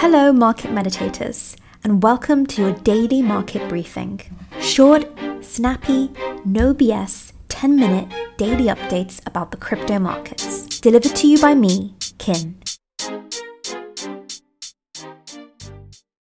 Hello, market meditators, and welcome to your daily market briefing. Short, snappy, no BS, 10 minute daily updates about the crypto markets. Delivered to you by me, Kin.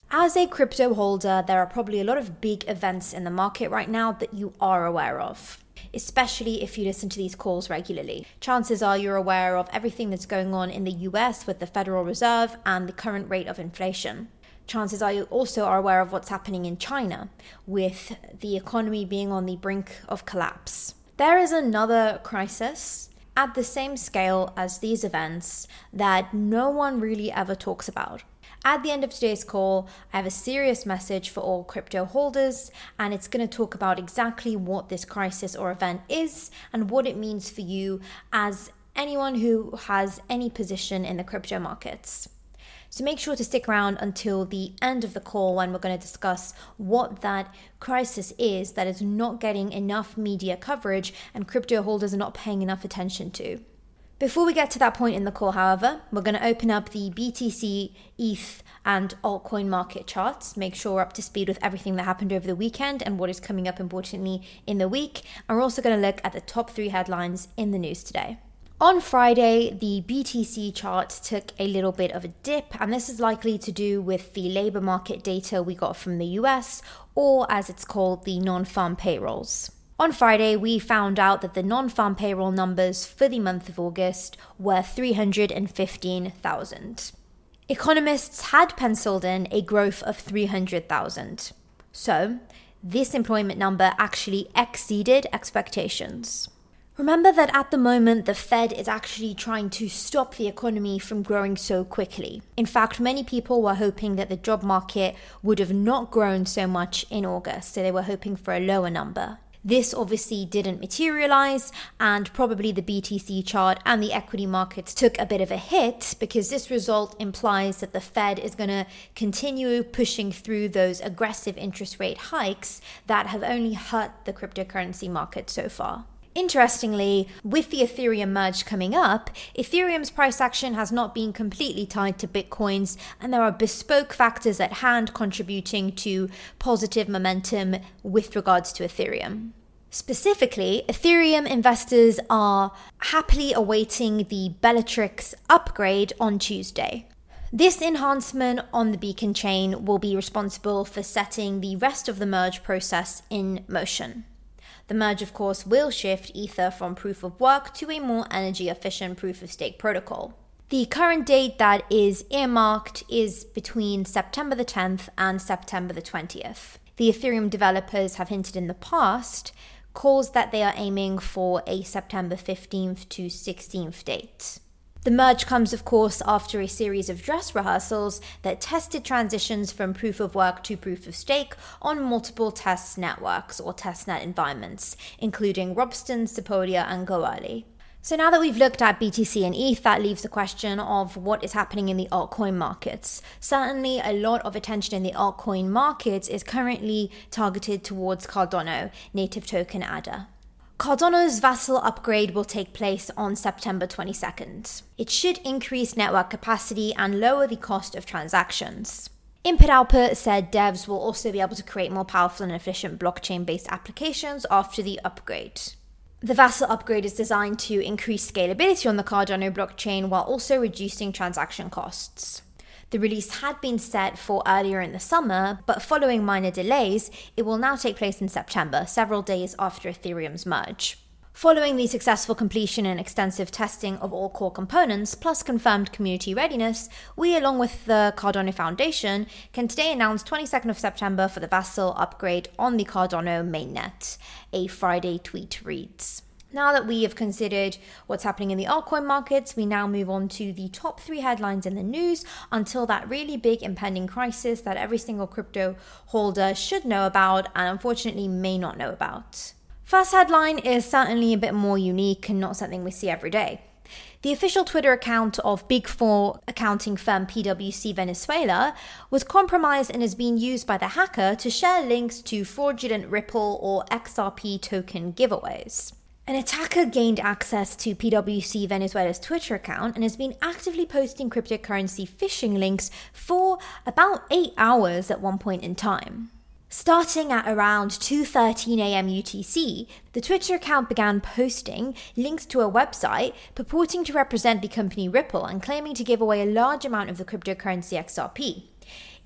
As a crypto holder, there are probably a lot of big events in the market right now that you are aware of especially if you listen to these calls regularly. Chances are you're aware of everything that's going on in the US with the Federal Reserve and the current rate of inflation. Chances are you also are aware of what's happening in China with the economy being on the brink of collapse. There is another crisis at the same scale as these events that no one really ever talks about. At the end of today's call, I have a serious message for all crypto holders, and it's going to talk about exactly what this crisis or event is and what it means for you as anyone who has any position in the crypto markets. So make sure to stick around until the end of the call when we're going to discuss what that crisis is that is not getting enough media coverage and crypto holders are not paying enough attention to. Before we get to that point in the call, however, we're going to open up the BTC, ETH, and altcoin market charts. Make sure we're up to speed with everything that happened over the weekend and what is coming up importantly in the week. And we're also going to look at the top three headlines in the news today. On Friday, the BTC chart took a little bit of a dip, and this is likely to do with the labor market data we got from the US, or as it's called, the non farm payrolls. On Friday, we found out that the non farm payroll numbers for the month of August were 315,000. Economists had penciled in a growth of 300,000. So, this employment number actually exceeded expectations. Remember that at the moment, the Fed is actually trying to stop the economy from growing so quickly. In fact, many people were hoping that the job market would have not grown so much in August, so they were hoping for a lower number. This obviously didn't materialize, and probably the BTC chart and the equity markets took a bit of a hit because this result implies that the Fed is going to continue pushing through those aggressive interest rate hikes that have only hurt the cryptocurrency market so far. Interestingly, with the Ethereum merge coming up, Ethereum's price action has not been completely tied to Bitcoin's, and there are bespoke factors at hand contributing to positive momentum with regards to Ethereum. Specifically, Ethereum investors are happily awaiting the Bellatrix upgrade on Tuesday. This enhancement on the beacon chain will be responsible for setting the rest of the merge process in motion. The merge, of course, will shift Ether from proof of work to a more energy efficient proof of stake protocol. The current date that is earmarked is between September the 10th and September the 20th. The Ethereum developers have hinted in the past calls that they are aiming for a September 15th to 16th date. The merge comes, of course, after a series of dress rehearsals that tested transitions from proof of work to proof of stake on multiple test networks or testnet environments, including Ropsten, Sepolia, and Goerli. So now that we've looked at BTC and ETH, that leaves the question of what is happening in the altcoin markets. Certainly, a lot of attention in the altcoin markets is currently targeted towards Cardano, native token ADA. Cardano's Vasil upgrade will take place on September 22nd. It should increase network capacity and lower the cost of transactions. Input Output said devs will also be able to create more powerful and efficient blockchain based applications after the upgrade. The Vasil upgrade is designed to increase scalability on the Cardano blockchain while also reducing transaction costs. The release had been set for earlier in the summer, but following minor delays, it will now take place in September, several days after Ethereum's merge. Following the successful completion and extensive testing of all core components, plus confirmed community readiness, we, along with the Cardano Foundation, can today announce 22nd of September for the Vasil upgrade on the Cardano mainnet. A Friday tweet reads. Now that we have considered what's happening in the altcoin markets, we now move on to the top three headlines in the news until that really big impending crisis that every single crypto holder should know about and unfortunately may not know about. First headline is certainly a bit more unique and not something we see every day. The official Twitter account of Big Four accounting firm PwC Venezuela was compromised and is being used by the hacker to share links to fraudulent Ripple or XRP token giveaways. An attacker gained access to PwC Venezuela's Twitter account and has been actively posting cryptocurrency phishing links for about 8 hours at one point in time. Starting at around 2:13 a.m. UTC, the Twitter account began posting links to a website purporting to represent the company Ripple and claiming to give away a large amount of the cryptocurrency XRP.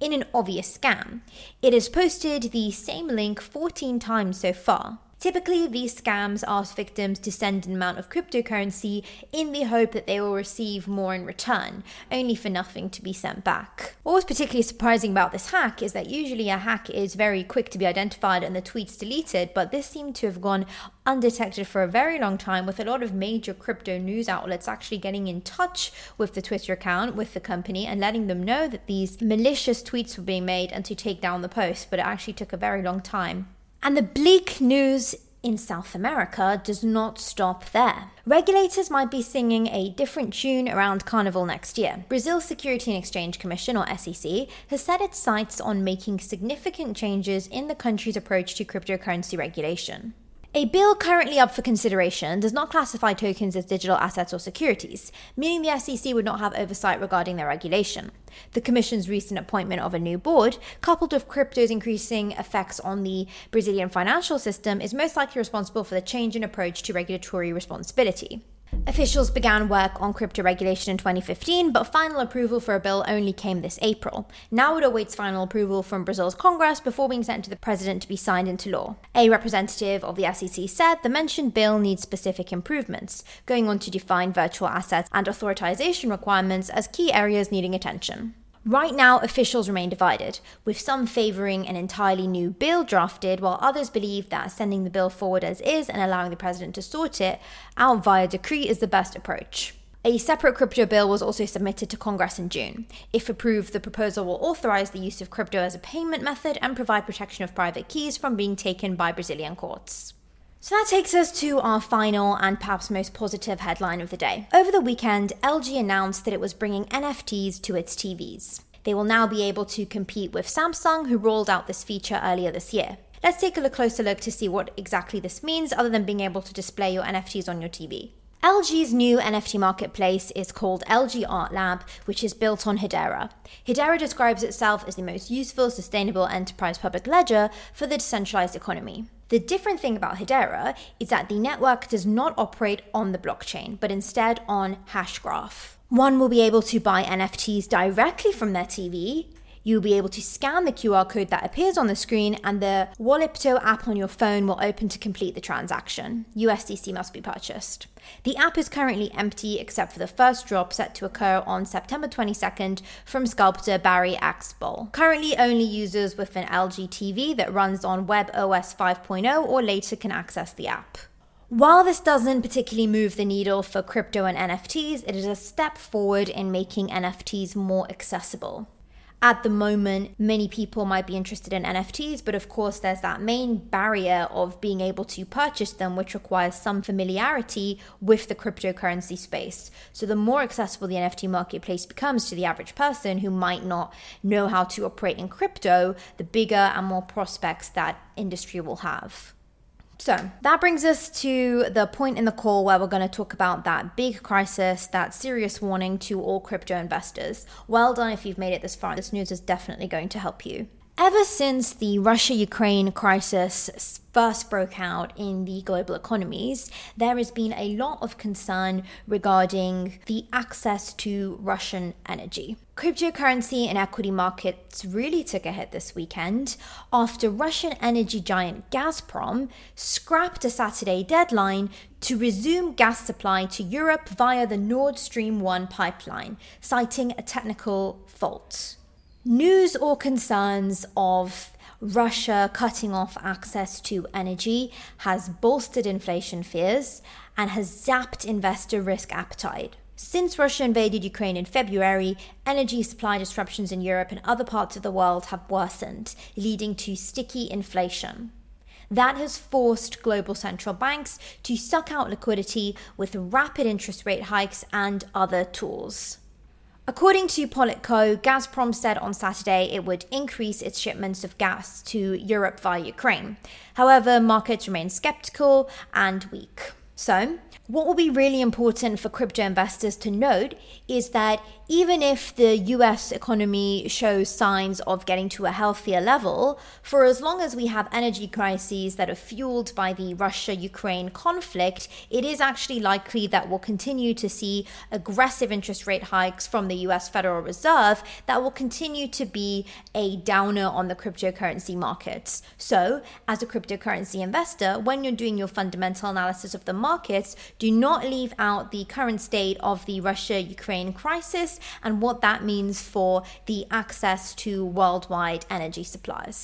In an obvious scam, it has posted the same link 14 times so far. Typically, these scams ask victims to send an amount of cryptocurrency in the hope that they will receive more in return, only for nothing to be sent back. What was particularly surprising about this hack is that usually a hack is very quick to be identified and the tweets deleted, but this seemed to have gone undetected for a very long time, with a lot of major crypto news outlets actually getting in touch with the Twitter account, with the company, and letting them know that these malicious tweets were being made and to take down the post, but it actually took a very long time. And the bleak news in South America does not stop there. Regulators might be singing a different tune around Carnival next year. Brazil's Security and Exchange Commission, or SEC, has set its sights on making significant changes in the country's approach to cryptocurrency regulation. A bill currently up for consideration does not classify tokens as digital assets or securities, meaning the SEC would not have oversight regarding their regulation. The Commission's recent appointment of a new board, coupled with crypto's increasing effects on the Brazilian financial system, is most likely responsible for the change in approach to regulatory responsibility. Officials began work on crypto regulation in 2015, but final approval for a bill only came this April. Now it awaits final approval from Brazil's Congress before being sent to the president to be signed into law. A representative of the SEC said the mentioned bill needs specific improvements, going on to define virtual assets and authorization requirements as key areas needing attention. Right now, officials remain divided, with some favouring an entirely new bill drafted, while others believe that sending the bill forward as is and allowing the president to sort it out via decree is the best approach. A separate crypto bill was also submitted to Congress in June. If approved, the proposal will authorize the use of crypto as a payment method and provide protection of private keys from being taken by Brazilian courts. So that takes us to our final and perhaps most positive headline of the day. Over the weekend, LG announced that it was bringing NFTs to its TVs. They will now be able to compete with Samsung, who rolled out this feature earlier this year. Let's take a closer look to see what exactly this means, other than being able to display your NFTs on your TV. LG's new NFT marketplace is called LG Art Lab, which is built on Hedera. Hedera describes itself as the most useful, sustainable enterprise public ledger for the decentralized economy. The different thing about Hedera is that the network does not operate on the blockchain, but instead on Hashgraph. One will be able to buy NFTs directly from their TV, You'll be able to scan the QR code that appears on the screen, and the Wallypto app on your phone will open to complete the transaction. USDC must be purchased. The app is currently empty except for the first drop set to occur on September 22nd from sculptor Barry X Ball. Currently, only users with an LG TV that runs on WebOS 5.0 or later can access the app. While this doesn't particularly move the needle for crypto and NFTs, it is a step forward in making NFTs more accessible at the moment, many people might be interested in NFTs, but of course, there's that main barrier of being able to purchase them, which requires some familiarity with the cryptocurrency space. So, the more accessible the NFT marketplace becomes to the average person who might not know how to operate in crypto, the bigger and more prospects that industry will have. So that brings us to the point in the call where we're going to talk about that big crisis, that serious warning to all crypto investors. Well done if you've made it this far. This news is definitely going to help you. Ever since the Russia Ukraine crisis first broke out in the global economies, there has been a lot of concern regarding the access to Russian energy. Cryptocurrency and equity markets really took a hit this weekend after Russian energy giant Gazprom scrapped a Saturday deadline to resume gas supply to Europe via the Nord Stream 1 pipeline, citing a technical fault news or concerns of Russia cutting off access to energy has bolstered inflation fears and has zapped investor risk appetite. Since Russia invaded Ukraine in February, energy supply disruptions in Europe and other parts of the world have worsened, leading to sticky inflation. That has forced global central banks to suck out liquidity with rapid interest rate hikes and other tools. According to Politico, Gazprom said on Saturday it would increase its shipments of gas to Europe via Ukraine. However, markets remain skeptical and weak. So, what will be really important for crypto investors to note is that even if the US economy shows signs of getting to a healthier level, for as long as we have energy crises that are fueled by the Russia Ukraine conflict, it is actually likely that we'll continue to see aggressive interest rate hikes from the US Federal Reserve that will continue to be a downer on the cryptocurrency markets. So, as a cryptocurrency investor, when you're doing your fundamental analysis of the markets, do not leave out the current state of the Russia Ukraine crisis and what that means for the access to worldwide energy supplies.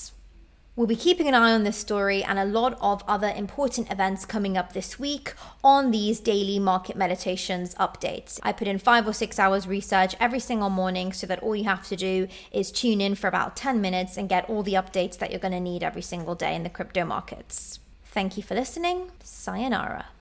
We'll be keeping an eye on this story and a lot of other important events coming up this week on these daily market meditations updates. I put in five or six hours research every single morning so that all you have to do is tune in for about 10 minutes and get all the updates that you're going to need every single day in the crypto markets. Thank you for listening. Sayonara.